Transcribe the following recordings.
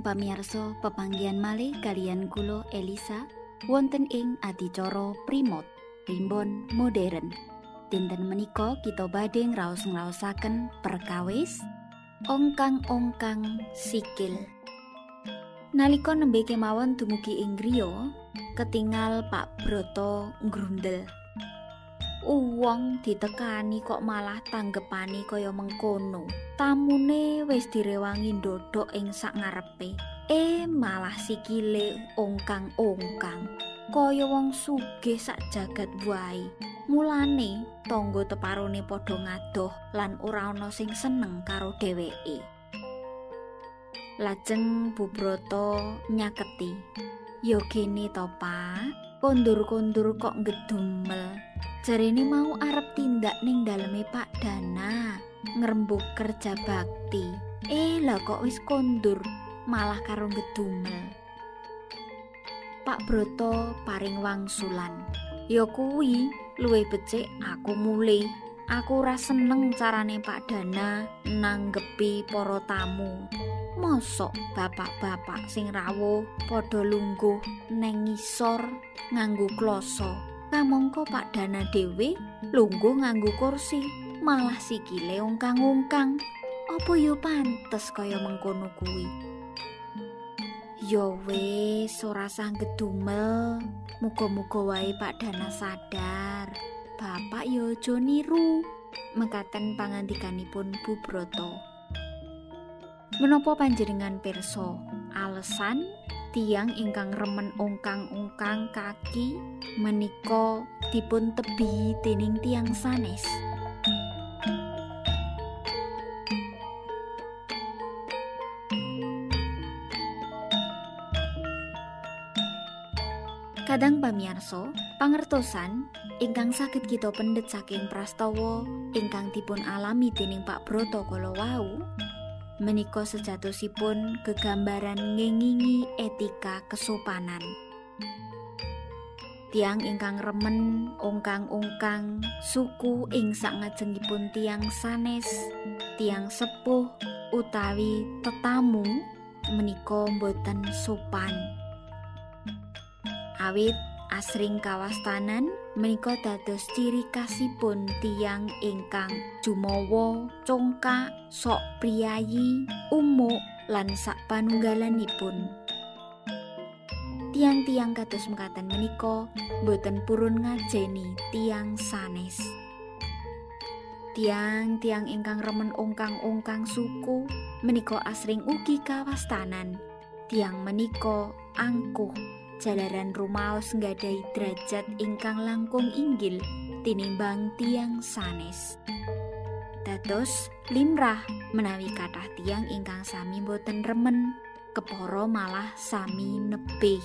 Pamirsa pepanggian malih kalian kulo Elisa wonten ing adicara Primot Primbon modern. Dinten menika kita badhe ngraos-ngraosaken perkawis ongkang-ongkang sikil. Nalika nembe kemawon dumugi ing griya, ketingal Pak Broto ngrundel. Uwong ditekani kok malah tanggepani kaya mengkono. Tamune wis direwangi ndodok ing sak ngarepe. Eh malah sikile ongkang-ongkang. Kaya wong sugih sak jagat wae. Mulane tangga teparone padha ngadoh lan ora ana sing seneng karo dheweke. Lajeng Bubroto nyaketi. Yo kene to, Pak. Kondur-kondur kok ngedumel. Jarene mau arep tindak ning daleme Pak Dana, ngrembug kerja bakti. Eh, lah kok wis kondur, malah karo ngedumel. Pak Broto paring wangsulan. Ya kuwi, luwih becik aku mulih. Aku ora seneng carane Pak Dana nanggepi para tamu. Mosok bapak-bapak sing rawuh padha lungguh neng ngisor nganggo kloso. Kamangka Pak Dana dhewe lungguh nganggo kursi, malah sikile ungkang-ungkang. Apa yo pantes kaya mengkono kuwi? Yo wis ora sang gedumel. Muga-muga wae Pak Dana sadar. Bapak yo aja niru. Mekaten pangandikanipun Bu Broto. Menapa panjenengan pirsa? Alesan tiang ingkang remen ongkang-ongkang kaki menika dipun tebi dening tiang sanes. Kadang pamirsa, pangertosan ingkang saged kita pendet saking prastawa ingkang dipun alami dening Pak Broto kala wau menika sejatosipun gegambaran ngengingi etika kesopanan. Tiang ingkang remen ongkang-ongkang suku ing sangajengipun tiang sanes, tiang sepuh utawi tetamu menika boten sopan. Awit asring kawastanan menika dados ciri kasipun tiang ingkang jumawa congkak sok priayi umuk lan sak panunggalanipun tiang-tiang kados mekaten menika boten purun ngajeni tiang sanes. Tiang-tiang ingkang remen ongkang-ongkang suku menika asring ugi kawastanan. Tiang menika angkuh jalaran rumaos nggadai derajat ingkang langkung inggil tinimbang tiang sanes. Dados limrah menawi kathah tiang ingkang sami boten remen, keporo malah sami nebih.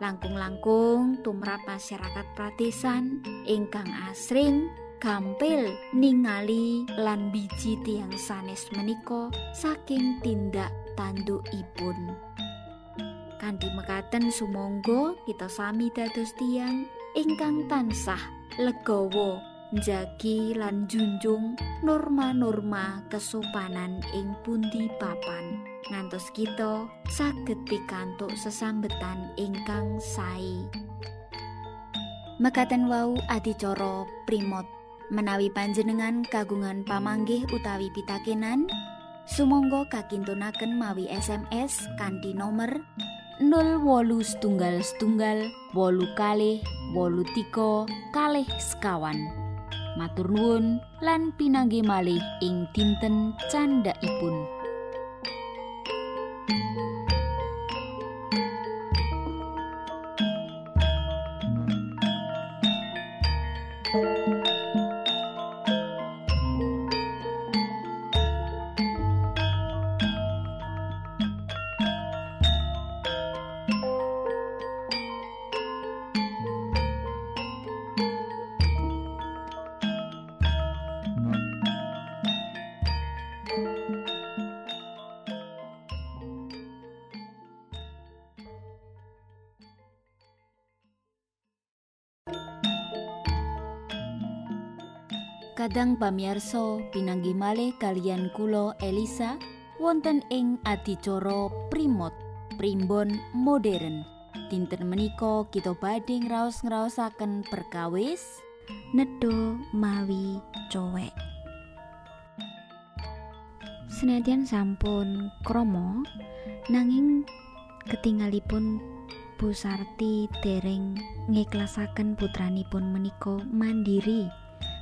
Langkung-langkung tumrap masyarakat pradesan ingkang asring gampil ningali lan biji tiang sanes menika saking tindak tandukipun. Kanthi mekaten sumangga kita sami dados tiang ingkang tansah legawa njagi lan junjung norma-norma kesopanan ing pundi papan. Ngantos kita saged pikantuk sesambetan ingkang sae. Mekaten wau adicara primot. Menawi panjenengan kagungan pamanggih utawi pitakenan sumangga kakintunaken mawi SMS kanthi nomor 0 wolu setunggal setunggal wolu kalih wolu tiko kalih sekawan. Matur nuwun lan pinanggi malih ing dinten candhaipun Kadang pamiarsa pinanggi malih kalian kulo Elisa wonten ing adicara primot primbon modern. Dinten menika kita badhe ngraos-ngraosaken perkawis nedo mawi cowek. Senadyan sampun kromo nanging ketinggalipun Bu Sarti dereng ngiklasaken putranipun menika mandiri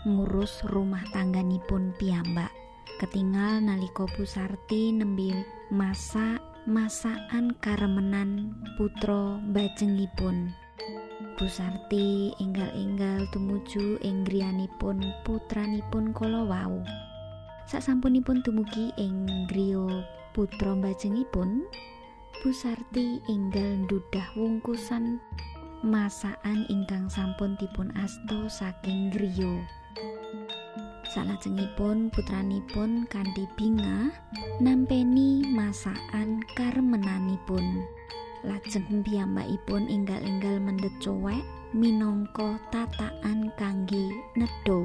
ngurus rumah tangganipun piyambak. Ketinggal nalika Bu Sarti nembe masa masakan karemenan putra bajengipun. Bu Sarti enggal-enggal tumuju ing griyanipun putranipun kala wau. Sasampunipun dumugi ing griya putra bajengipun, Bu Sarti enggal ndudah wungkusan masakan ingkang sampun dipun asto saking griya. Salajengipun putranipun kanthi bingah nampeni masakan karmenanipun. Lajeng piyambakipun enggal-enggal mendhet cowek minangka tataan kangge nedha.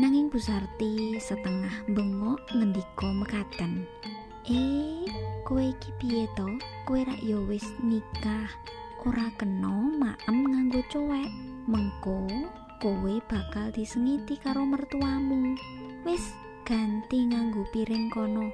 Nanging Busarti setengah bengok ngendika mekaten. "Eh, kowe iki piye to? Kowe rak ya wis nikah, ora kena maem nganggo cowek. Mengko kowe bakal disengiti karo mertuamu. Wis ganti nganggo piring kono.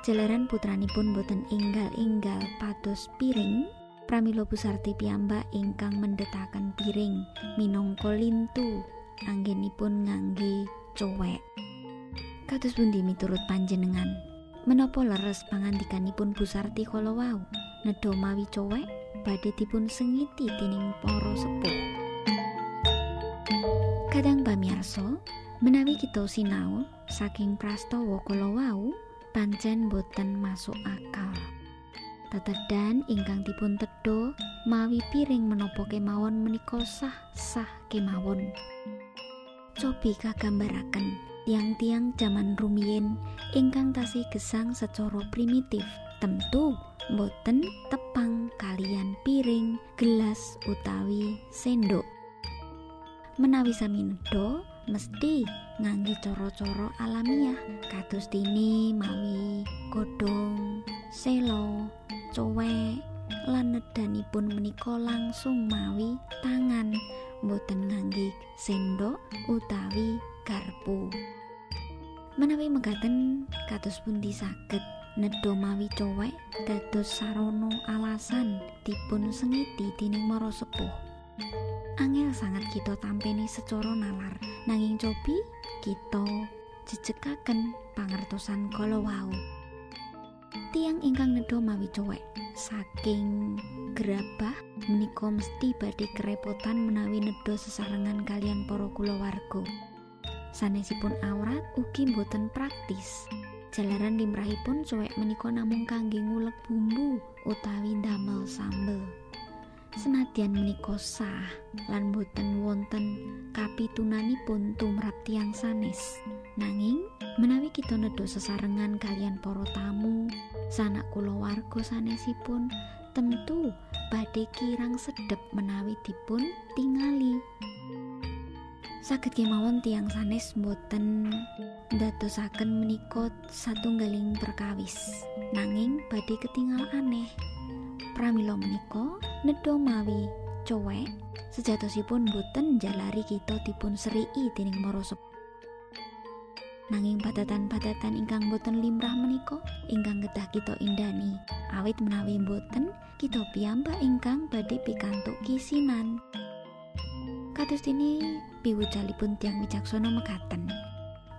Jalaran putranipun boten inggal-inggal pados piring, pramila Busarti piyambak ingkang mendetaken piring minangka lintu anggenipun ngangge cowek. Kados pundi miturut panjenengan? Menapa leres pangandikanipun Busarti kala wau? Nedha mawi cowek badhe dipun sengiti dening para sepuh. Kadang pamirsa, menawi kita sinau saking prastawa kala wau, pancen boten masuk akal. Tetedan ingkang dipun tedha mawi piring menapa kemawon menika sah-sah kemawon. Cobi kagambaraken tiang-tiang zaman rumiyin ingkang tasih gesang secara primitif, tentu boten tepang kalian piring, gelas utawi sendok. Menawi sami nedha mesti ngangge cara-cara alamiah. Kados dini mawi godhong selo cowek lan nedanipun menika langsung mawi tangan. Boten ngangge sendok utawi garpu. Menawi mekaten kados pundi saged nedha mawi cowek dados sarana alasan dipun sengiti dening mara sepuh angel sangat kita tampeni secara nalar. Nanging cobi kita jejekaken pangertosan kala wau. Tiang ingkang nedha mawi cowek. Saking gerabah menika mesti badhe kerepotan menawi nedha sesarengan kalian para kulawarga. Sanesipun awrat ugi boten praktis. Jalaran limrahipun cowek menika namung kangge ngulek bumbu utawi ndamel sambel senadyan menika sah lan boten wonten kapitunanipun tumrap tiang sanes. Nanging menawi kita nedha sesarengan kalian para tamu sanak kulawarga sanesipun tentu badhe kirang sedep menawi dipun tingali. Saged kemawon tiang sanes boten ndadosaken menika satunggaling perkawis. Nanging badhe ketinggal aneh pramila menika nedha mawi cowek sejatosipun boten jalari kita dipun serii dening marosep nanging padatan-padatan ingkang boten limrah menika ingkang kedah kita indani awit menawi boten kita piyambak ingkang badhe pikantuk kisinan. Kados ini piwujalipun tiang wicaksana mekaten.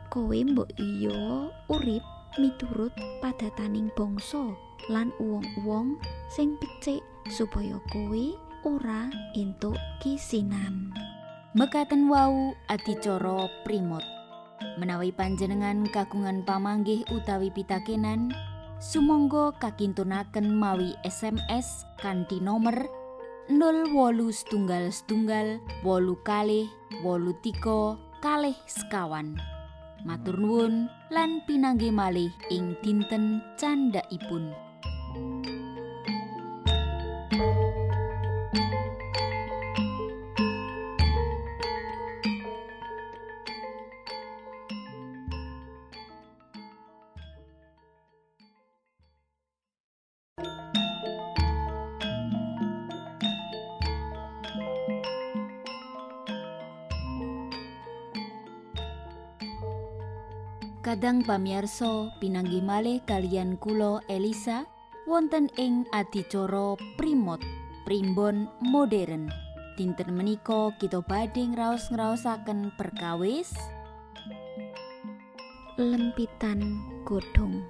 Kowe mbok iya urip miturut padataning bangsa lan uwong-uwong sing becik supaya kowe ora entuk kisinan. Mekaten wau adicara primot. Menawi panjenengan kagungan pamanggih utawi pitakenan, sumangga kakintunaken mawi SMS kanthi nomor 08 setunggal setunggal wolu kalih wolu tiko kalih sekawan. Matur nuwun lan pinanggih malih ing dinten candhaipun. Kadang pamiarsa pinanggih malih kalian kula Elisa wonten ing adicara Primot Primbon modern. Dinten menika kita badhe ngraos-ngraosaken perkawis lempitan godhong.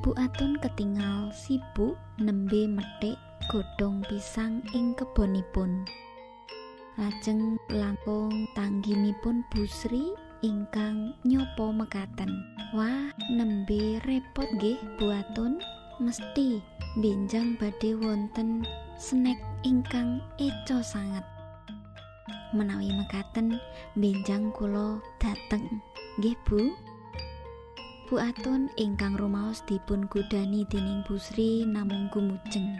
Bu Atun ketingal sibuk nembe metik godhong pisang ing kebonipun. Lajeng langkung tangginipun Busri ingkang nyopo mekaten. Wah, nembe repot nggih buatun, mesti benjang badhe wonten snack ingkang eco sangat. Menawi mekaten benjang kula dateng. Nggih, Bu. Bu Atun ingkang rumaos dipun gudani dening Busri namung gumujeng.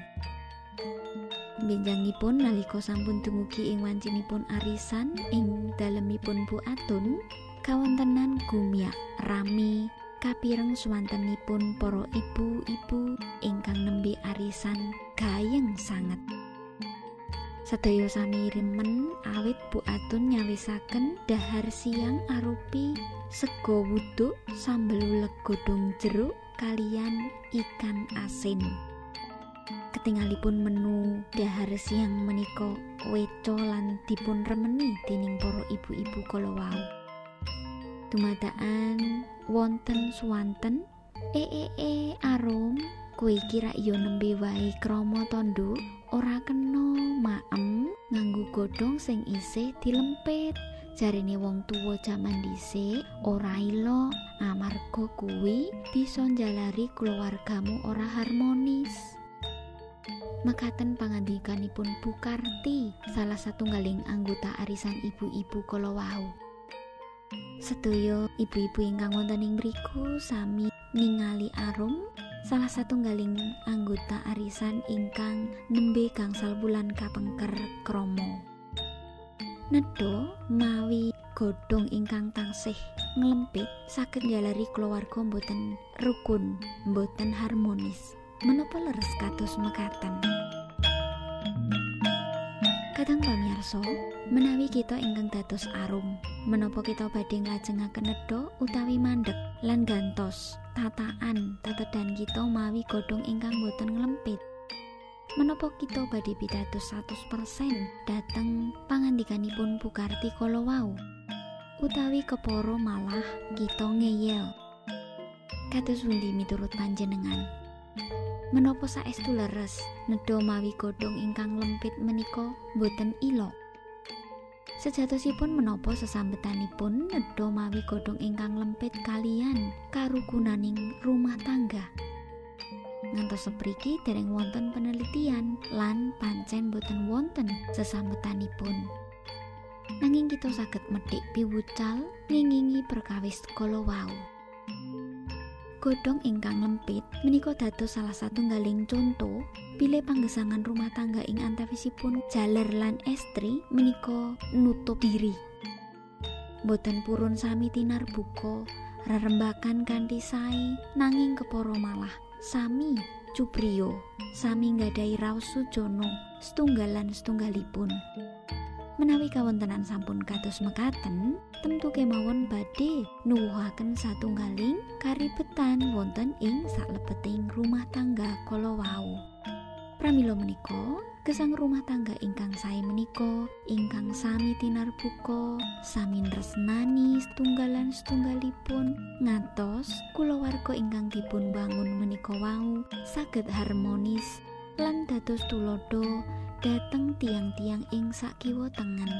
Benjangipun nalika sampun dumugi ing wancinipun arisan ing dalemipun Bu Atun, kawontenan gumyak rami kapireng swantenipun para ibu-ibu ingkang nembe arisan gayeng sanget. Sedaya sami remen awit Bu Atun nyawisaken dahar siang arupi sego wuduk sambel uleg godhong jeruk kalian ikan asin. Ketingalipun menu dahar siang menika weco lan dipun remeni dening para ibu-ibu kala wau dumadaan wonten swanten ee e, e, arum. Kuwi kira yo nembe wae krama tondo ora kena maem nganggo godhong sing isih dilempit. Jarine wong tuwa jaman dhisik ora ilo amarga kuwi bisa njalari keluargamu ora harmonis. Mekaten pangandikanipun Bukarti salah satunggaling anggota arisan ibu-ibu kala wau Sedaya ibu-ibu ingkang wonten ing mriku sami ningali arum salah satunggaling anggota arisan ingkang nembe gangsal bulan kapengker kromo. Nedo mawi godhong ingkang tangsih nglempit saged njalari keluarga mboten rukun, mboten harmonis. Menapa leres kados mekaten? Kadang pamirsa, menawi kita ingkang dados arum, menapa kita badhe nglajengaken nedha utawi mandek lan gantos tataan tatedan kita mawi godhong ingkang boten nglempit. Menapa kita badhe pitados 100% dateng pangandikanipun Bukarti kala wau utawi keporo malah kita ngeyel. Kados pundi miturut panjenengan menapa saestu leres nedha mawi godhong ingkang lempit menika boten ilok Sejatosipun menapa sesambetanipun nedha mawi godhong ingkang lempit kalian karukunaning rumah tangga. Ngantos sepriki dereng wonten penelitian lan pancen boten wonten sesambetanipun. Nanging kita saged metik piwucal ngingingi perkawis kala wau. Godhong ingkang lempit menika dados salah satunggaling contoh Bile panggesangan rumah tangga ing antawisipun jaler lan estri menika nutup diri. Boten purun sami tinar buka, rerembakan kanthi sae nanging keporo malah sami cuprio, sami nggadahi raos sujono setunggalan setunggalipun. Menawi kawontenan sampun kados mekaten, tentu kemawon badhe nuwuhaken satunggaling karibetan wonten ing saklebeting rumah tangga kala wau. Pramila menika, gesang rumah tangga ingkang sae menika ingkang sami tinarbuka, sami tresnani setunggalan setunggalipun ngantos kulawarga ingkang dipun bangun menika wau saged harmonis lan dados tulodo dateng tiang-tiang ing sakiwa tengen.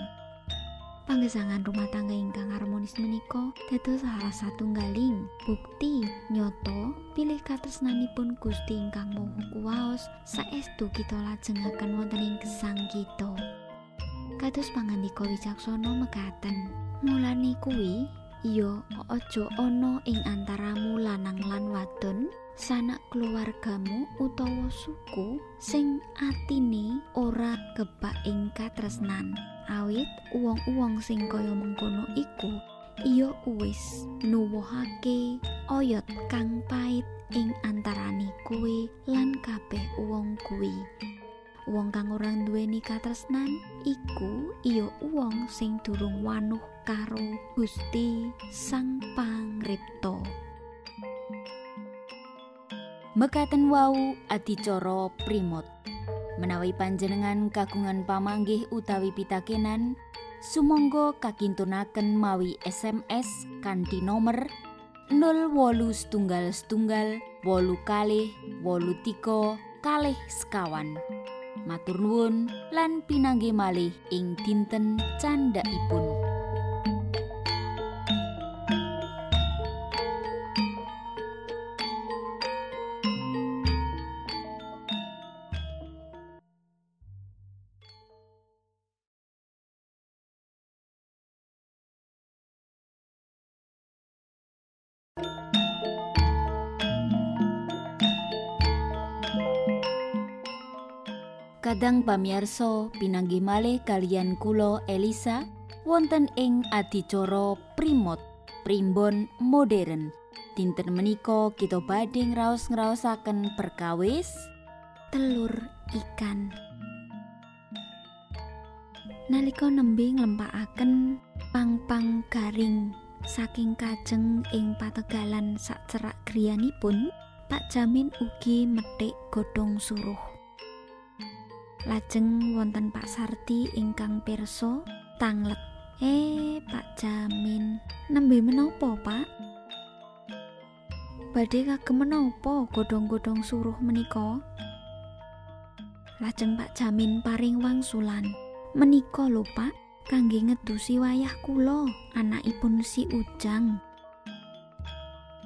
Panggesangan rumah tangga ingkang harmonis menika dados salah satunggaling bukti nyoto pilih katresnanipun Gusti ingkang Maha Kuwaos saestu kita lajengaken wonten ing gesang kita. Kados pangandika wicaksana mekaten. Mulane kuwi iya aja ana ing antaramu lanang lan wadon sanak keluargamu utawa suku sing atine ora kebak ing katresnan. awit uwong-uwong sing kaya mengkono iku iya wis nuwuhake oyot kang pait ing antarane kuwi lan kabeh uwong kuwi wong kang ora duweni katresnan iku iya wong sing durung wanuh karo Gusti Sang Pangripta. Mekaten wau adicara primot. Menawi panjenengan kagungan pamanggih utawi pitakenan, sumangga kakintunaken mawi SMS kanthi nomor 08 setunggal setunggal wolu kalih wolu tiko kalih sekawan matur nuwun lan pinangge malih ing dinten candhaipun. Kadang pamiarsa pinanggih malih kalian kula Elisa wonten ing adicara Primot Primbon modern. Dinten menika kita badhe ngraos-ngraosaken perkawis telur ikan. Nalika nembe nglempakaken pang-pang garing saking kajeng ing pategalan sak cerak griyanipun, Pak Jamin ugi metik godhong suruh. Lajeng wonten Pak Sarti ingkang pirsa tanglet. Eh, Pak Jamin, nembe menapa, Pak? Badhe kagem menapa godhong-godhong suruh menika? Lajeng Pak Jamin paring wangsulan. Menika lho, Pak, kangge ngedusi wayah kula, anakipun si Ujang.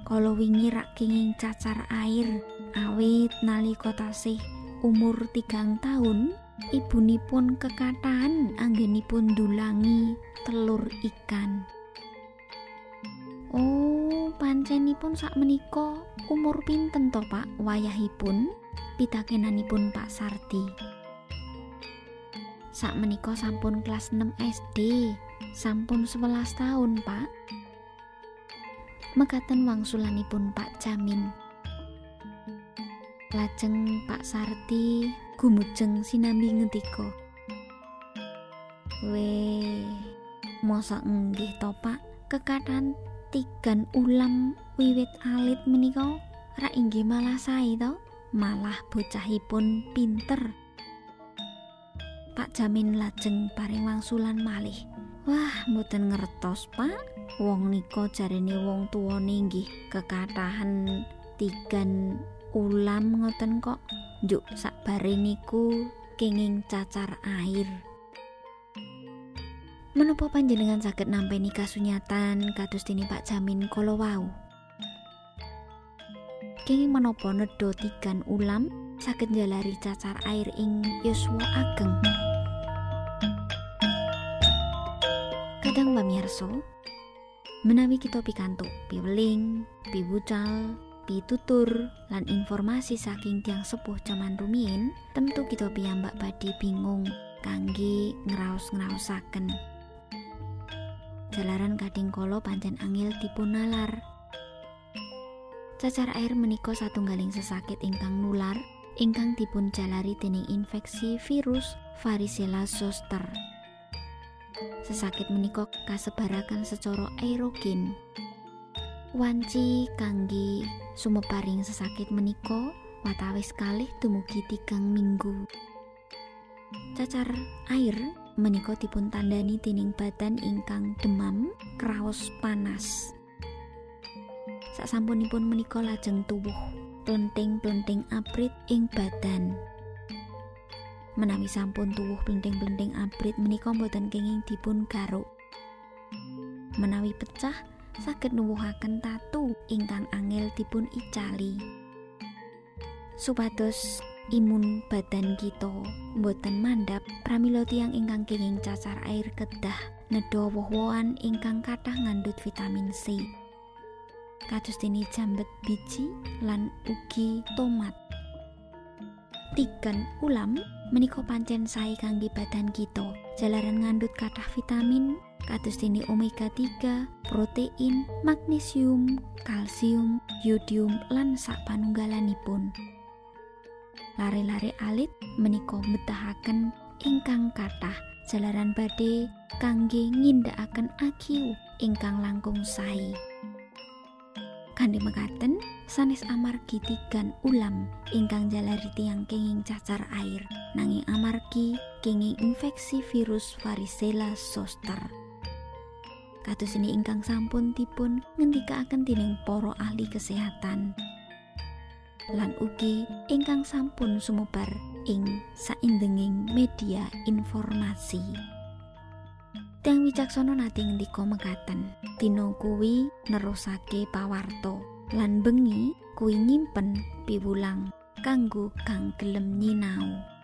Kala wingi rak kenging cacar air, awit nalika tasih umur tigang tahun ibunipun kekatahan anggenipun dulangi telur ikan. Oh pancenipun sak menika umur pinten to pak? Wayahipun pitakenanipun Pak Sarti sak menika sampun kelas 6 SD sampun 11 tahun pak. Mekaten wangsulanipun Pak Jamin Lajeng Pak Sarti gumujeng sinambi ngendika. We mosok nggih to Pak, kekatan tigan ulam wiwit alit menika ra inggih malah sae to, malah bocahipun pinter. Pak Jamin lajeng paring wangsulan malih. Wah, mboten ngertos, Pak. Wong nika jarene wong tuwane nggih kekatahan tigan ulam ngoten kok njuk sak niku kenging cacar air. Menapa panjenengan saged nampi kasunyatan kados dini Pak Jamin kala wau? Kenging menapa nedha tigan ulam saged njalari cacar air ing yuswa ageng? Kadang pamirsa menawi kita pikantuk piweling, piwucal, pitutur lan informasi saking tiang sepuh zaman rumiyin tentu kita piyambak badi bingung kangge ngraos-ngraosaken. Jalaran kading kolo pancen angil dipun nalar cacar air menika satunggaling sesakit ingkang nular ingkang dipun jalari dening infeksi virus varicella zoster. Sesakit menika kasebarakan secara aerogen. Wanci kangge sumeparing sesakit menika watawis kalih dumugi tigang minggu. Cacar air menika dipun tandani dening badan ingkang demam kraos panas. Sasampunipun menika lajeng tuwuh plenting-plenting abrit ing badan. Menawi sampun tuwuh plenting-plenting abrit menika boten kenging dipun garuk. Menawi pecah saged nuwuhaken tatu ingkang angel dipun icali supados imun badan kita boten mandap pramila tiang ingkang kenging cacar air kedah nedha woh-wohan ingkang kathah ngandhut vitamin C. Kados dene jambet biji lan ugi tomat. Tigan ulam menika pancen sae kangge badan kita. Jalaran ngandhut kathah vitamin dene omega 3, protein, magnesium, kalsium, yodium lan sak panunggalanipun. lare-lare alit menika betahaken ingkang kathah jalaran badhe kangge ngindakaken akiu ingkang langkung sae. Kanthi mekaten, sanes amargi tigan ulam ingkang jalari tiang kenging cacar air nanging amargi kenging infeksi virus varicella zoster. Kados ini ingkang sampun dipun ngendikaaken dening para ahli kesehatan. Lan ugi ingkang sampun sumebar ing saindenging media informasi. Tiang wicaksana nate ngendika mekaten, dina kuwi nerusake pawarto lan bengi kuwi nyimpen piwulang kanggo kang gelem nyinau.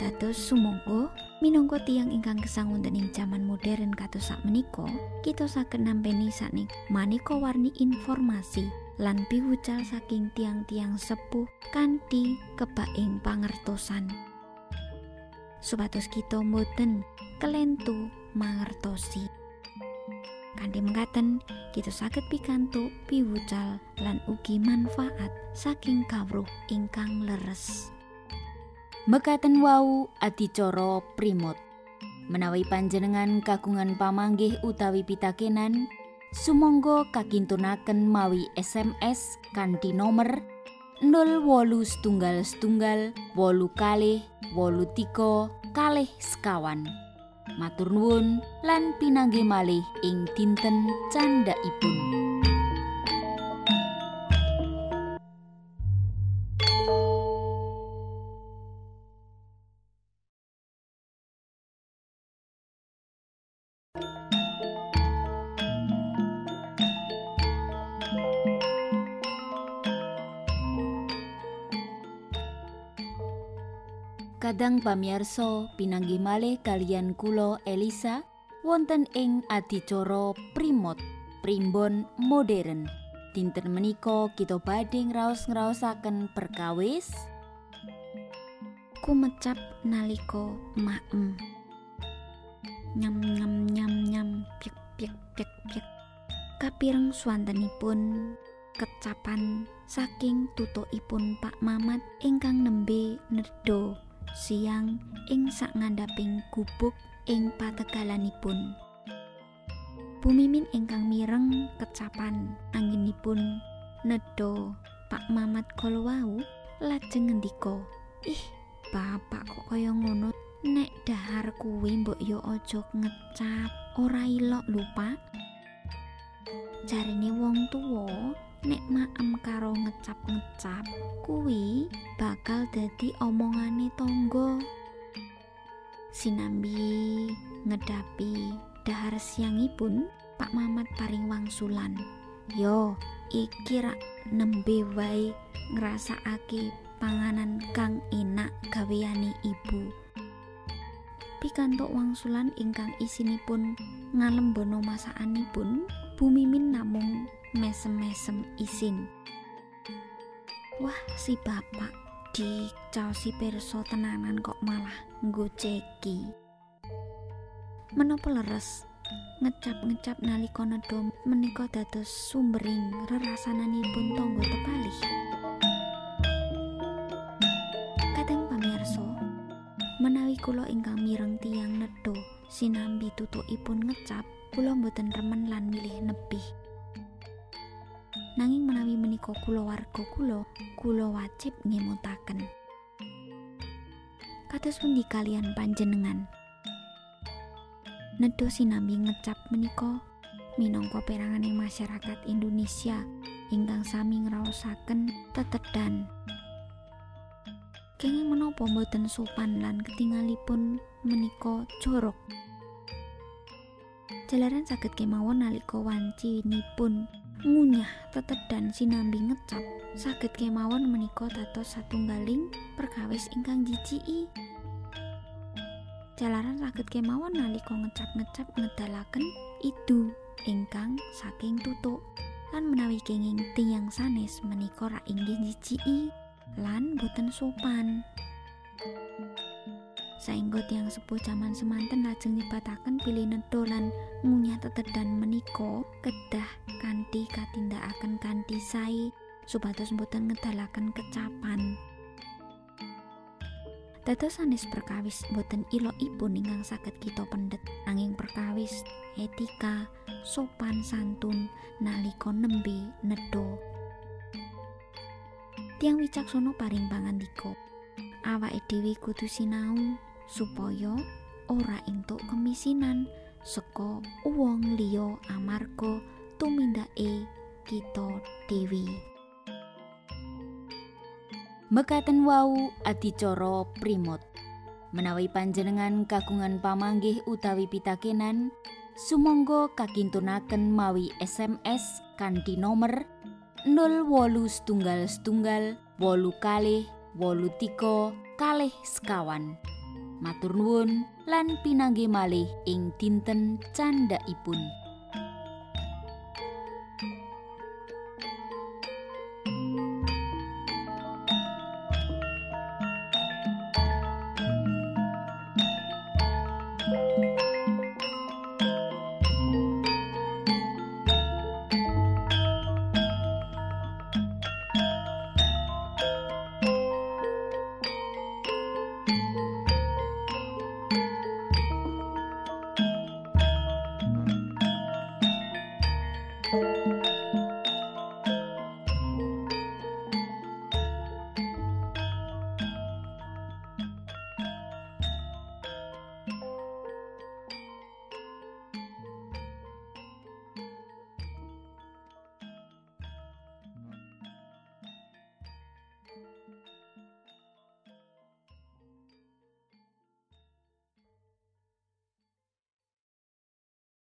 Dados sumangga minangka tiang ingkang gesang wonten ing jaman modern kados sak menika, kita saged nampeni saknik maneka warni informasi lan piwucal saking tiang-tiang sepuh kanthi kebaing pangertosan. Supados kita mboten kelentu mangertosi. Kanthi mengkaten, kita saged pikantuk piwucal lan ugi manfaat saking kawruh ingkang leres. Mekaten wau adicara primot. Menawi panjenengan kagungan pamanggih utawi pitakenan, sumangga kakintunaken mawi SMS kanthi nomor 08 setunggal setunggal wolu kalih wolu tiga kalih sekawan. Matur nuwun lan pinanggih malih ing dinten candhaipun. Kadang pamiarsa pinanggih malih kalian kula Elisa wonten ing adicara Primot Primbon Modern. Dinten menika kita badhe ngraos-ngraosaken perkawis kumecap nalika maem. Nyam nyam nyam nyam pik pik pik pik. Kapireng swantenipun kecapan saking tutokipun Pak Mamat ingkang nembe nedha siang ing sak ngandhaping gubuk ing pategalanipun. Bumimin ingkang mireng kecapan anginipun nedha Pak Mamat Kolwau lajeng ngendika, "Ih, bapak kok kaya ngono? Nek dahar kuwi mbok yo aja ngecap, ora ilok lho, Pak." Jarine wong tuwa nek maem karo ngecap-ngecap kuwi bakal dadi omongane tonggo sinambi ngedapi dahar siangipun Pak Mamat paring wangsulan. Yo iki rak nembe wae ngrasakake panganan kang enak gaweane ibu. Pikantuk wangsulan ingkang isinipun ngalembono masakanipun Bumimin namung mesem-mesem isin. Wah, si bapak di si tenanan kok malah ngoceki. Menapa leres ngecap-ngecap nalika nedha menika dados sumbering rerasananipun tangga tepalih. Kadang pamirsa, menawi kula ingkang mireng tiang nedha sinambi tutukipun ngecap, kula mboten remen lan milih nebih. Nanging menawi menika kula warga kula kula wajib ngemutaken kados pundi kalian panjenengan? Nedha sinambi ngecap menika minangka peranganing masyarakat Indonesia ingkang sami ngraosaken tetedan. Kenging menapa mboten sopan lan ketingalipun menika jorok? Jalaran saged kemawon nalika wancinipun ngunyah tetedan sinambi ngecap saged kemawon menika dados satunggaling perkawis ingkang jijiki jalaran saged kemawon nalika ngecap-ngecap ngedalaken idu ingkang saking tutuk lan menawi kenging tiyang sanes menika rak inggih jijiki lan boten sopan saengga tiang sepuh jaman semanten lajeng nyebataken pilih nedha lan ngunyah tetedan menika kedah kanthi katindakaken kanthi sae supados mboten ngedalaken kecapan Dados sanes perkawis boten ilokipun ingkang saged kita pendet nanging perkawis etika, sopan santun nalika nembe nedha. Tiang wicaksana paring pangandika. Awake dhewe kudu sinau supaya ora entuk kemisinan saka wong liya amarga tumindake kita dewi. Mekaten wau adicara primot. Menawi panjenengan kagungan pamanggih utawi pitakenan, sumangga kakintunaken mawi SMS kanthi nomor 08 setunggal setunggal wolu kalih wolu tiko kalih sekawan. Matur nuwun lan pinanggih malih ing dinten candhaipun.